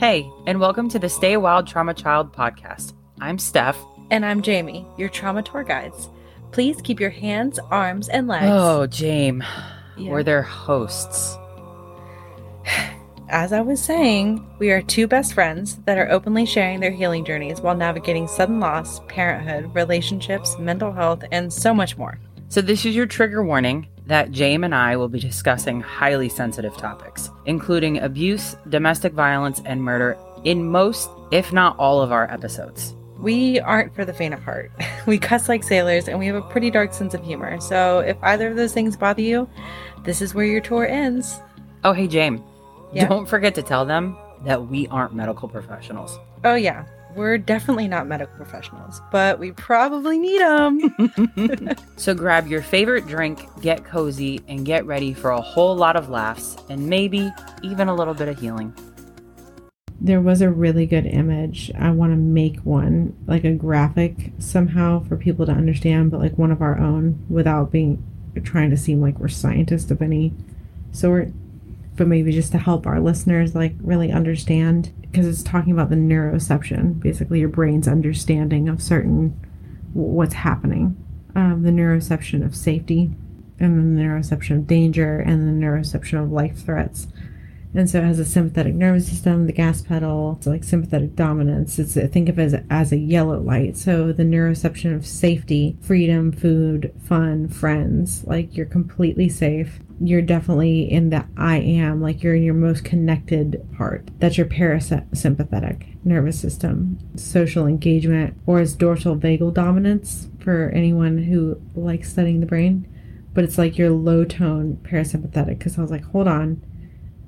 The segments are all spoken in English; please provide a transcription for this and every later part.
Hey, and welcome to the Stay Wild Trauma Child podcast. I'm Steph. And I'm Jamie, your trauma tour guides. Please keep your hands, arms, and legs. Oh, Jame. Yeah. We're their hosts. As I was saying, we are two best friends that are openly sharing their healing journeys while navigating sudden loss, parenthood, relationships, mental health, and so much more. So, this is your trigger warning that Jame and I will be discussing highly sensitive topics, including abuse, domestic violence, and murder in most, if not all, of our episodes. We aren't for the faint of heart. We cuss like sailors and we have a pretty dark sense of humor. So if either of those things bother you, this is where your tour ends. Oh, hey, Jame. Yeah. Don't forget to tell them that we aren't medical professionals. Oh, yeah. We're definitely not medical professionals, but we probably need them. So, grab your favorite drink, get cozy, and get ready for a whole lot of laughs and maybe even a little bit of healing. there was a really good image. I want to make one, like a graphic somehow for people to understand, but like one of our own without being trying to seem like we're scientists of any sort, but maybe just to help our listeners like really understand because it's talking about the neuroception, basically your brain's understanding of certain what's happening, um, the neuroception of safety, and then the neuroception of danger, and the neuroception of life threats. And so it has a sympathetic nervous system, the gas pedal, it's like sympathetic dominance. It's think of it as, as a yellow light. So the neuroception of safety, freedom, food, fun, friends, like you're completely safe. You're definitely in the I am, like you're in your most connected part. That's your parasympathetic nervous system. Social engagement, or as dorsal vagal dominance for anyone who likes studying the brain. But it's like your low tone parasympathetic. Because I was like, hold on,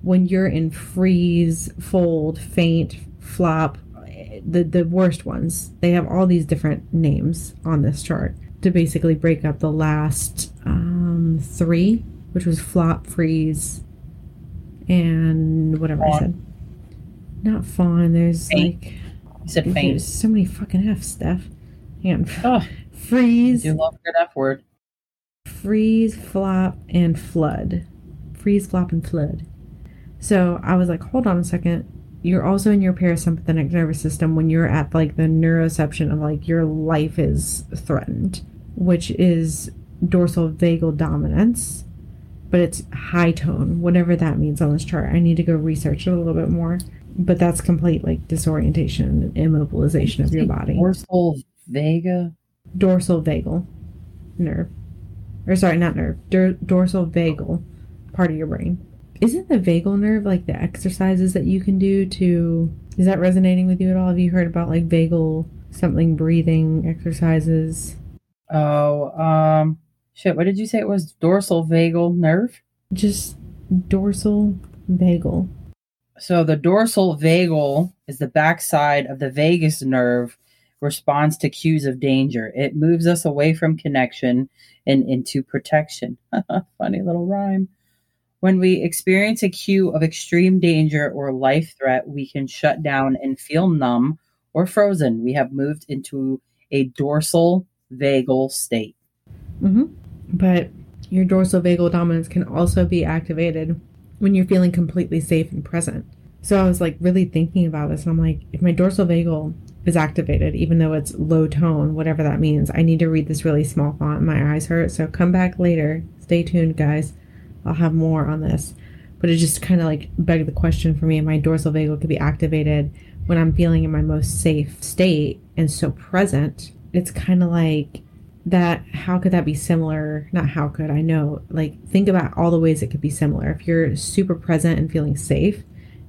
when you're in freeze, fold, faint, flop, the the worst ones. They have all these different names on this chart to basically break up the last um, three, which was flop, freeze, and whatever I said. Not fawn. There's Faint. like You said there's so many fucking F's, Steph. On. Oh, Freeze, you love good F word. freeze, flop, and flood. Freeze, flop, and flood. So I was like, hold on a second. You're also in your parasympathetic nervous system when you're at like the neuroception of like your life is threatened, which is dorsal vagal dominance, but it's high tone, whatever that means on this chart. I need to go research it a little bit more. But that's complete like disorientation and immobilization of your body Dorsal vagal? dorsal vagal nerve. Or sorry, not nerve. Dor- dorsal vagal part of your brain. Isn't the vagal nerve like the exercises that you can do to is that resonating with you at all? Have you heard about like vagal something breathing exercises? Oh, um, shit. What did you say it was? Dorsal vagal nerve. Just dorsal vagal. So the dorsal vagal is the backside of the vagus nerve responds to cues of danger. It moves us away from connection and into protection. Funny little rhyme. When we experience a cue of extreme danger or life threat, we can shut down and feel numb or frozen. We have moved into a dorsal vagal state. hmm But your dorsal vagal dominance can also be activated when you're feeling completely safe and present. So I was like really thinking about this, and I'm like, if my dorsal vagal is activated, even though it's low tone, whatever that means, I need to read this really small font. My eyes hurt. So come back later. Stay tuned, guys. I'll have more on this. But it just kind of like begged the question for me my dorsal vagal could be activated when I'm feeling in my most safe state and so present. It's kind of like that how could that be similar not how could i know like think about all the ways it could be similar if you're super present and feeling safe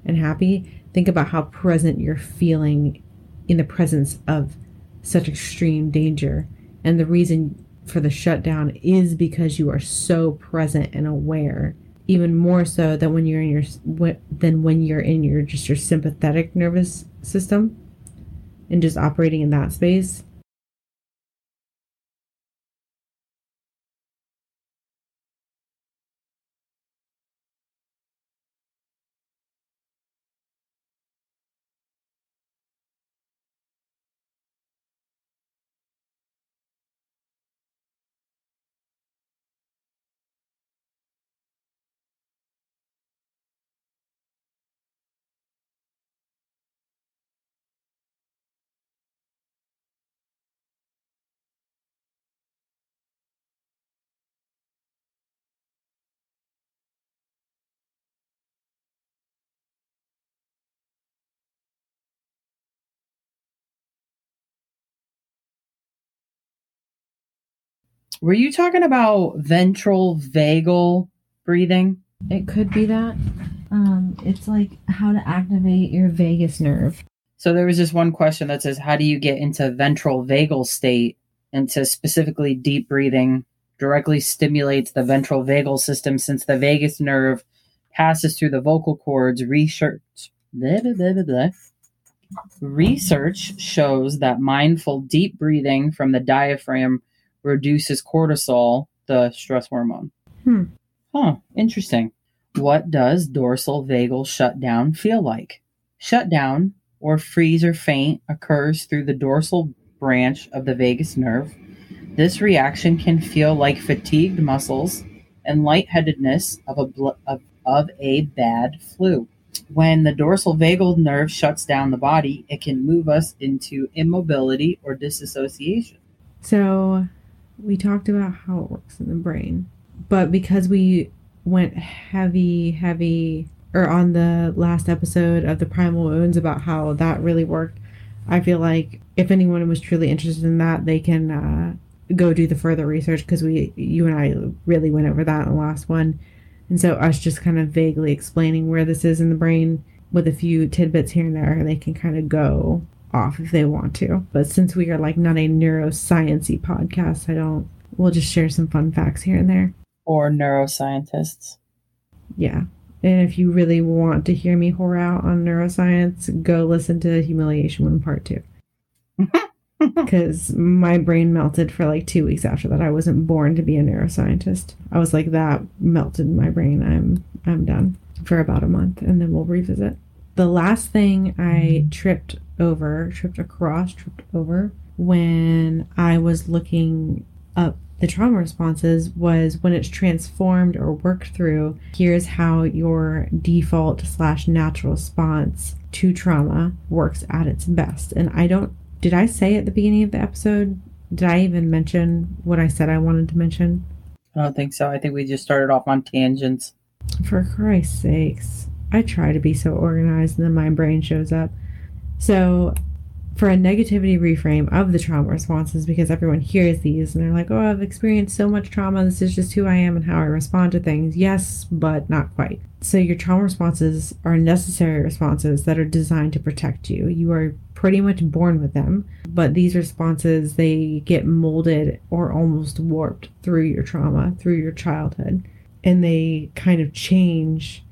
and happy think about how present you're feeling in the presence of such extreme danger and the reason for the shutdown is because you are so present and aware even more so than when you're in your than when you're in your just your sympathetic nervous system and just operating in that space Were you talking about ventral vagal breathing? It could be that. Um, it's like how to activate your vagus nerve. So there was this one question that says, How do you get into ventral vagal state? And to specifically deep breathing directly stimulates the ventral vagal system since the vagus nerve passes through the vocal cords. Research, blah, blah, blah, Research shows that mindful deep breathing from the diaphragm reduces cortisol, the stress hormone. Hmm. Huh, interesting. What does dorsal vagal shutdown feel like? Shutdown, or freeze or faint, occurs through the dorsal branch of the vagus nerve. This reaction can feel like fatigued muscles and lightheadedness of a, bl- of, of a bad flu. When the dorsal vagal nerve shuts down the body, it can move us into immobility or disassociation. So, we talked about how it works in the brain, but because we went heavy, heavy, or on the last episode of the Primal Wounds about how that really worked, I feel like if anyone was truly interested in that, they can uh, go do the further research because we, you and I, really went over that in the last one. And so, us just kind of vaguely explaining where this is in the brain with a few tidbits here and there, they can kind of go off if they want to. But since we are like not a neurosciency podcast, I don't. We'll just share some fun facts here and there. Or neuroscientists. Yeah. And if you really want to hear me whore out on neuroscience, go listen to Humiliation Wound Part 2. Because my brain melted for like two weeks after that. I wasn't born to be a neuroscientist. I was like, that melted my brain. I'm I'm done for about a month and then we'll revisit. The last thing I tripped over, tripped across, tripped over when I was looking up the trauma responses was when it's transformed or worked through, here's how your default slash natural response to trauma works at its best. And I don't, did I say at the beginning of the episode, did I even mention what I said I wanted to mention? I don't think so. I think we just started off on tangents. For Christ's sakes. I try to be so organized and then my brain shows up. So, for a negativity reframe of the trauma responses, because everyone hears these and they're like, oh, I've experienced so much trauma. This is just who I am and how I respond to things. Yes, but not quite. So, your trauma responses are necessary responses that are designed to protect you. You are pretty much born with them, but these responses, they get molded or almost warped through your trauma, through your childhood, and they kind of change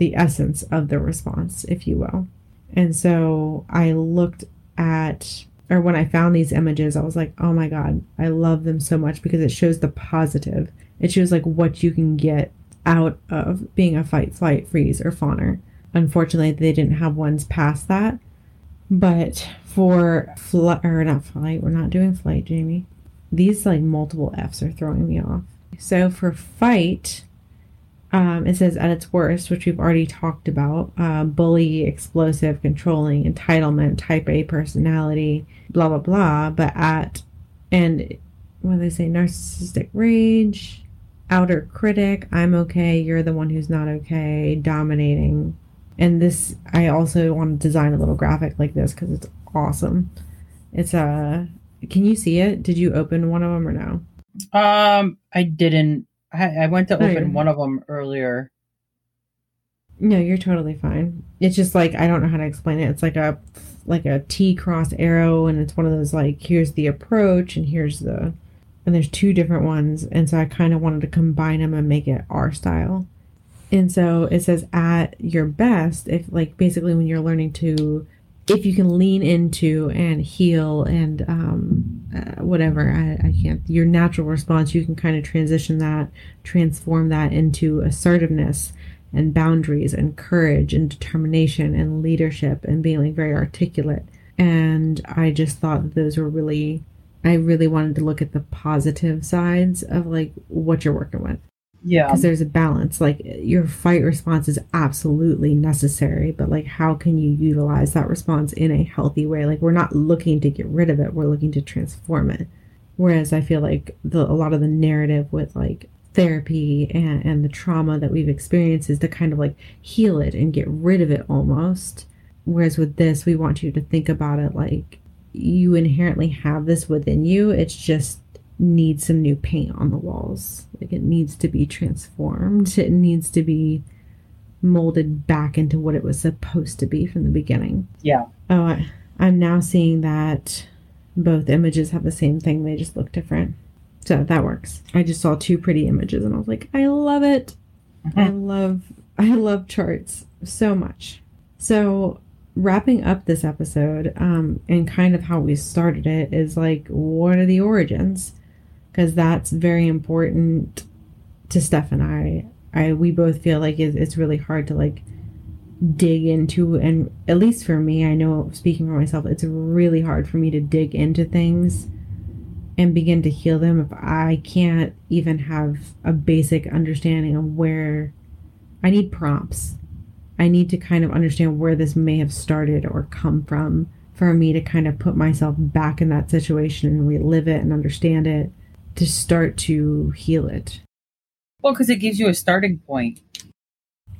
the essence of the response, if you will. And so I looked at, or when I found these images, I was like, oh my God, I love them so much because it shows the positive. It shows like what you can get out of being a fight, flight, freeze, or fawner. Unfortunately, they didn't have ones past that. But for flight, or not flight, we're not doing flight, Jamie. These like multiple F's are throwing me off. So for fight, um, it says at its worst, which we've already talked about uh, bully, explosive, controlling, entitlement, type A personality, blah, blah, blah. But at, and what do they say, narcissistic rage, outer critic, I'm okay, you're the one who's not okay, dominating. And this, I also want to design a little graphic like this because it's awesome. It's a, uh, can you see it? Did you open one of them or no? Um, I didn't I, I went to open one of them earlier. No, you're totally fine. It's just like I don't know how to explain it. It's like a like a T cross arrow, and it's one of those like here's the approach, and here's the and there's two different ones, and so I kind of wanted to combine them and make it our style. And so it says at your best, if like basically when you're learning to if you can lean into and heal and um, uh, whatever, I, I can't, your natural response, you can kind of transition that, transform that into assertiveness and boundaries and courage and determination and leadership and being like very articulate. And I just thought that those were really, I really wanted to look at the positive sides of like what you're working with. Yeah. Because there's a balance. Like your fight response is absolutely necessary, but like how can you utilize that response in a healthy way? Like we're not looking to get rid of it, we're looking to transform it. Whereas I feel like the, a lot of the narrative with like therapy and, and the trauma that we've experienced is to kind of like heal it and get rid of it almost. Whereas with this, we want you to think about it like you inherently have this within you. It's just needs some new paint on the walls. Like it needs to be transformed. It needs to be molded back into what it was supposed to be from the beginning. Yeah. Oh, I, I'm now seeing that both images have the same thing. They just look different. So that works. I just saw two pretty images and I was like, I love it. I love I love charts so much. So wrapping up this episode, um, and kind of how we started it is like, what are the origins? Because that's very important to Steph and I. I we both feel like it's really hard to like dig into, and at least for me, I know speaking for myself, it's really hard for me to dig into things and begin to heal them if I can't even have a basic understanding of where I need prompts. I need to kind of understand where this may have started or come from for me to kind of put myself back in that situation and relive it and understand it to start to heal it. Well, because it gives you a starting point.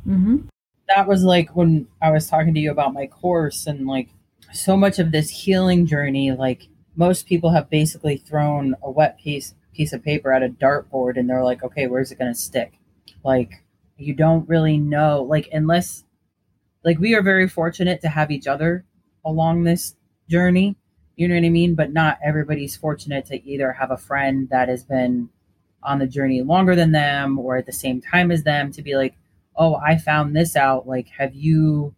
Mm-hmm. That was like when I was talking to you about my course and like so much of this healing journey, like most people have basically thrown a wet piece piece of paper at a dartboard and they're like, okay, where's it gonna stick? Like you don't really know, like unless like we are very fortunate to have each other along this journey. You know what I mean? But not everybody's fortunate to either have a friend that has been on the journey longer than them or at the same time as them to be like, oh, I found this out. Like, have you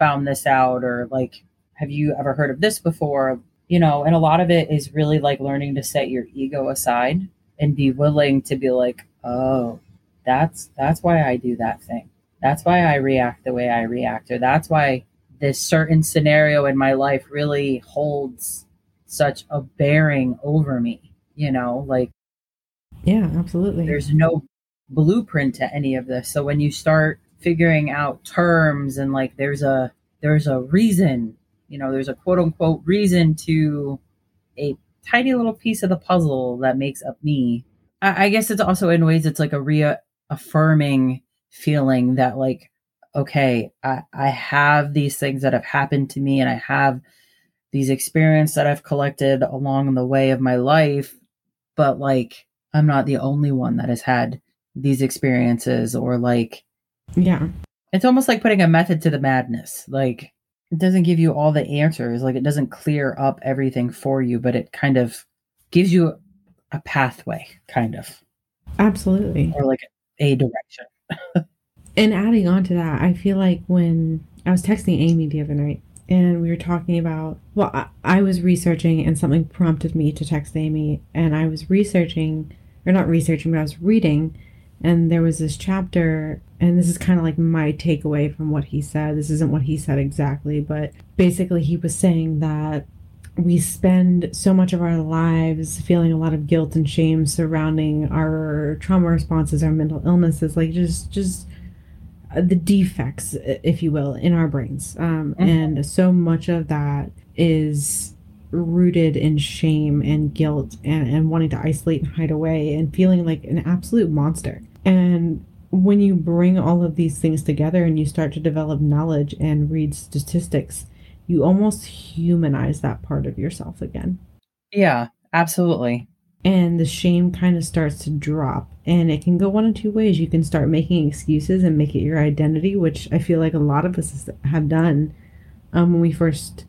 found this out? Or like, have you ever heard of this before? You know, and a lot of it is really like learning to set your ego aside and be willing to be like, oh, that's that's why I do that thing. That's why I react the way I react, or that's why this certain scenario in my life really holds such a bearing over me. You know, like Yeah, absolutely. there's no blueprint to any of this. So when you start figuring out terms and like there's a there's a reason, you know, there's a quote unquote reason to a tiny little piece of the puzzle that makes up me. I, I guess it's also in ways it's like a reaffirming feeling that like, okay, I, I have these things that have happened to me and I have these experiences that I've collected along the way of my life, but like I'm not the only one that has had these experiences or like yeah. it's almost like putting a method to the madness. Like it doesn't give you all the answers, like it doesn't clear up everything for you, but it kind of gives you a pathway, kind of, Absolutely. or like a direction. And adding on to that, I feel like when I was texting Amy the other night and we were talking about, well, I, I was researching and something prompted me to text Amy, and I was researching, or not researching, but I was reading, and there was this chapter, and this is kind of like my takeaway from what he said. This isn't what he said exactly, but basically, he was saying that we spend so much of our lives feeling a lot of guilt and shame surrounding our trauma responses, our mental illnesses, like just, just, the defects, if you will, in our brains. Um, Mhm. And so much of that is rooted in shame and guilt and, and wanting to isolate and hide away and feeling like an absolute monster. And when you bring all of these things together and you start to develop knowledge and read statistics, you almost humanize that part of yourself again Yeah, absolutely. And the shame kind of starts to drop. And it can go one of two ways. You can start making excuses and make it your identity which i feel like a lot of us have done um, when we first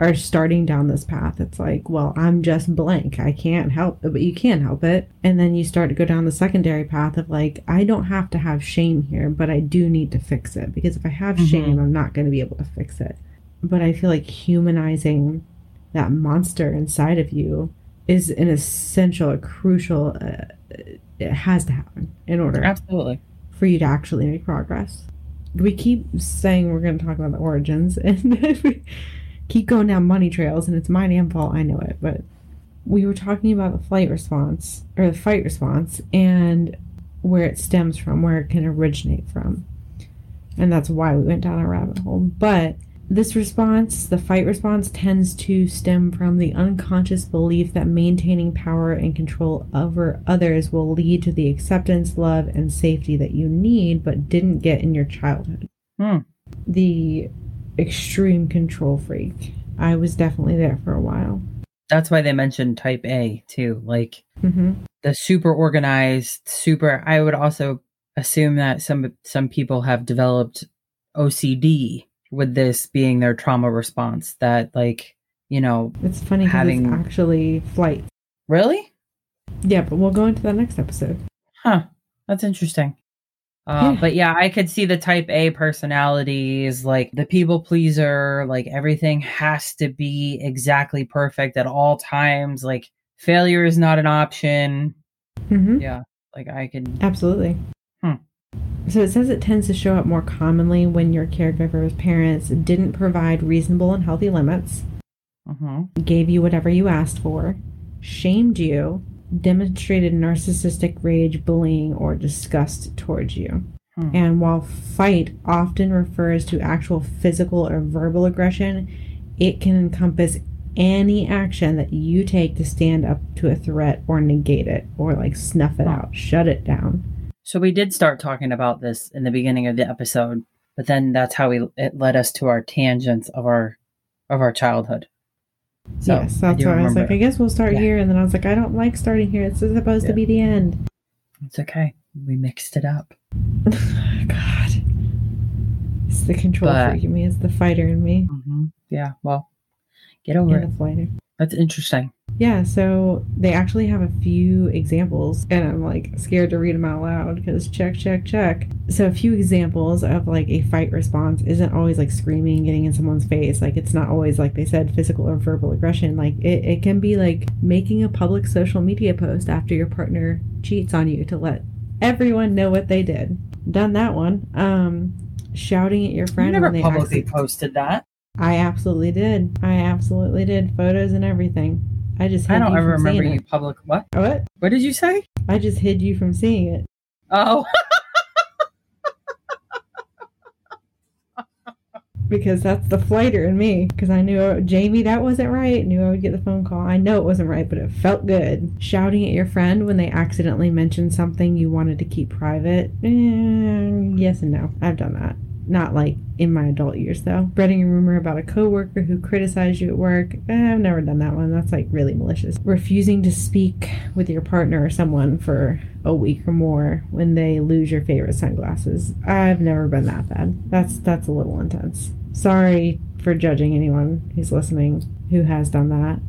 are starting down this path. It's like well i'm just blank. I can't help it but you can help it. And then you start to go down the secondary path of like i don't have to have shame here but i do need to fix it. Because if i have Mhm. shame i'm not going to be able to fix it. But i feel like humanizing that monster inside of you is an essential, a crucial. Uh, it has to happen in order Absolutely. for you to actually make progress. We keep saying we're going to talk about the origins, and we keep going down money trails, and it's my damn fault. I know it, but we were talking about the flight response or the fight response, and where it stems from, where it can originate from, and that's why we went down a rabbit hole. But this response, the fight response, tends to stem from the unconscious belief that maintaining power and control over others will lead to the acceptance, love, and safety that you need but didn't get in your childhood. Hmm. The extreme control freak. I was definitely there for a while. That's why they mentioned type A too. Like hmm the super organized, super I would also assume that some some people have developed OCD with this being their trauma response that like, you know, It's funny Having- it's actually flight. really? Yeah, but we'll go into that next episode. Huh. That's interesting. Uh, Yeah. But yeah, I could see the type A personalities, like the people pleaser, like everything has to be exactly perfect at all times. Like failure is not an option. hmm Yeah. Like I could. Absolutely. So it says it tends to show up more commonly when your caregiver's parents didn't provide reasonable and healthy limits, mhm. gave you whatever you asked for, shamed you, demonstrated narcissistic rage, bullying, or disgust towards you. Hmm. And while fight often refers to actual physical or verbal aggression, it can encompass any action that you take to stand up to a threat or negate it or like snuff it Huh. out, shut it down. So we did start talking about this in the beginning of the episode, but then that's how we it led us to our tangents of our of our childhood. So, yes, that's why I was like, I guess we'll start Yeah. here. And then I was like, I don't like starting here. It's supposed Yeah. to be the end. It's okay. We mixed it up. God. It's the control But- freak in me. It's the fighter in me. hmm Yeah. Well, get over And it. the fighter. That's interesting. Yeah, so they actually have a few examples, and I'm like scared to read them out loud because check, check, check. So, a few examples of like a fight response isn't always like screaming, getting in someone's face. Like, it's not always like they said physical or verbal aggression. Like, it, it can be like making a public social media post after your partner cheats on you to let everyone know what they did. Done that one. Um, shouting at your You friend never when they publicly accident- posted that. I absolutely did. I absolutely did. Photos and everything. I just I don't ever remember you it. public. What? What? What did you say? I just hid you from seeing it Oh, because that's the flighter in me. Because I knew Jamie, that wasn't right. Knew I would get the phone call. I know it wasn't right, but it felt good. Shouting at your friend when they accidentally mentioned something you wanted to keep private. Eh, yes and no. I've done that. Not like in my adult years though. Spreading a rumor about a coworker who criticized you at work. Eh, I've never done that one. That's like really malicious. Refusing to speak with your partner or someone for a week or more when they lose your favorite sunglasses. I've never been that bad. That's that's a little intense. Sorry for judging anyone who's listening who has done that.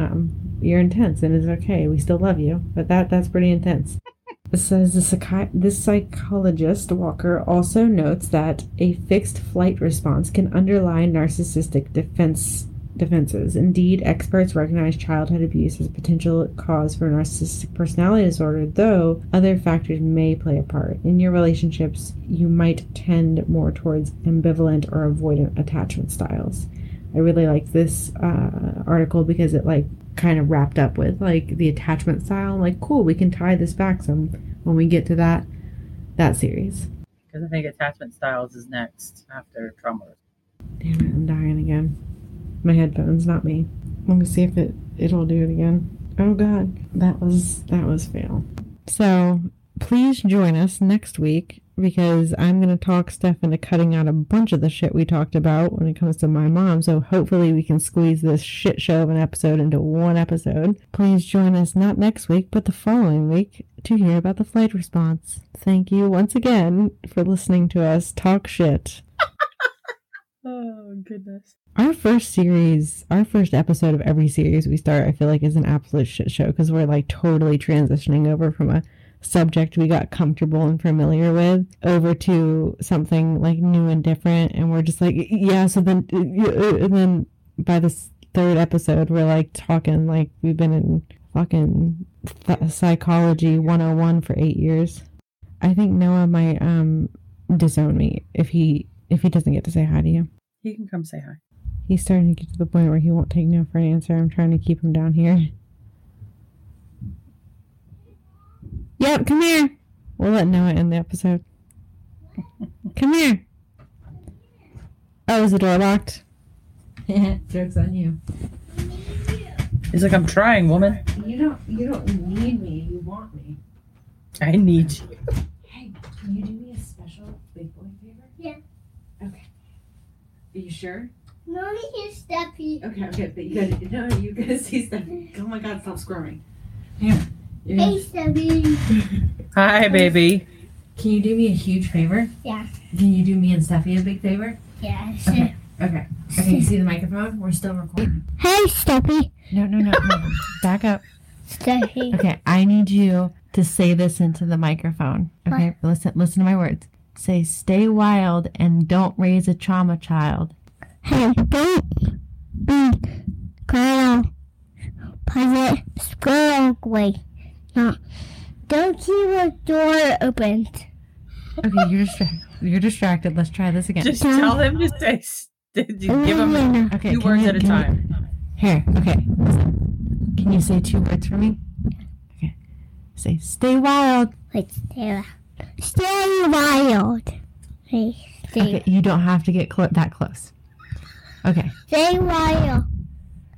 Um, you're intense and it's okay. We still love you, but that that's pretty intense. Says the psychi- this psychologist Walker also notes that a fixed flight response can underlie narcissistic defense defenses. Indeed, experts recognize childhood abuse as a potential cause for narcissistic personality disorder, though other factors may play a part. In your relationships, you might tend more towards ambivalent or avoidant attachment styles. I really like this uh, article because it like kind of wrapped up with like the attachment style. I'm like, cool, we can tie this back some when we get to that that series. because I think attachment styles is next after trauma. Damn it, I'm dying again. My headphones, not me. Let me see if it it'll do it again. Oh god, that was that was fail. So please join us next week because I'm gonna talk Steph into cutting out a bunch of the shit we talked about when it comes to my mom. So hopefully we can squeeze this shit show of an episode into one episode. Please join us not next week, but the following week to hear about the flight response. Thank you once again for listening to us talk shit. Oh goodness. Our first series, our first episode of every series we start, I feel like is an absolute shit show because we're like totally transitioning over from a subject we got comfortable and familiar with over to something like new and different. And we're just like, yeah, so then, and then by this third episode, we're like talking like we've been in fucking th- psychology 101 for eight years. I think Noah might um disown me if he if he doesn't get to say hi to you. He can come say hi. He's starting to get to the point where he won't take no for an answer. I'm trying to keep him down here. Yep, come here. We'll let Noah end the episode. come here. Oh, is the door locked? Joke's on you. He's like, I'm trying, woman. You don't. You don't need me. You want me. I need you. Hey, can you do me a special big boy favor? Yeah. Okay. Are you sure? No, you Steffi. Okay, okay, but you gotta no, you gotta see Stephanie. Oh my god, stop squirming. Here. You're Hey, Steffi. Hi, baby. Can you do me a huge favor? Yeah. Can you do me and Steffi a big favor? Yes. Okay. Okay. Okay, you see the microphone? We're still recording. Hey, Steffi. No, no, no, no. Back up. Steffi. Okay, I need you to say this into the microphone. Okay, listen listen to my words. Say stay wild and don't raise a trauma child. Hey, don't be girl. Put it squirrel way. No. Don't keep the door open. Okay, you're distracted. You're distracted. Let's try this again. Just tell him to say. Give him okay, two words you- at a can you- time. Here, okay. Can you say two words for me? Okay. Say stay wild. Wait, stay, wild. stay wild. Hey, stay, Okay, you don't have to get clo- that close. Okay. stay wild.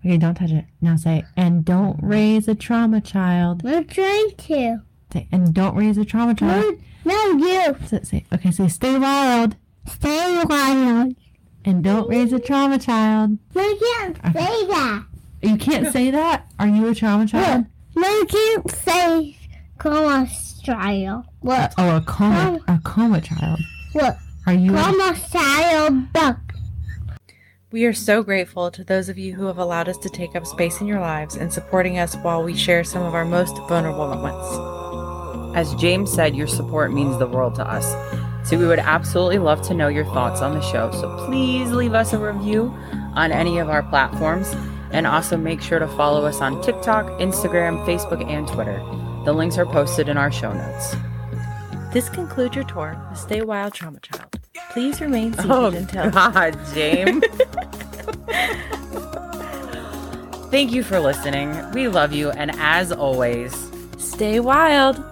Okay, don't touch it. Now say and don't mm-hmm. raise a trauma child. We're trying to. Say and don't raise a trauma child. No, no, you. Say, say okay. Say stay wild Stay wild. and don't raise a trauma child. No, you can't say that. You can't say that. Are you a trauma child? No, you can't say coma style. What? Oh, a coma, a coma child. What? Are you? A, Coma style duck. We are so grateful to those of you who have allowed us to take up space in your lives and supporting us while we share some of our most vulnerable moments. As James said, your support means the world to us. So we would absolutely love to know your thoughts on the show. So please leave us a review on any of our platforms. And also make sure to follow us on TikTok, Instagram, Facebook, and Twitter. The links are posted in our show notes. This concludes your tour with Stay Wild Trauma Child. Please remain oh, seated Oh, until God, James. Thank you for listening. We love you. And as always, Stay Wild.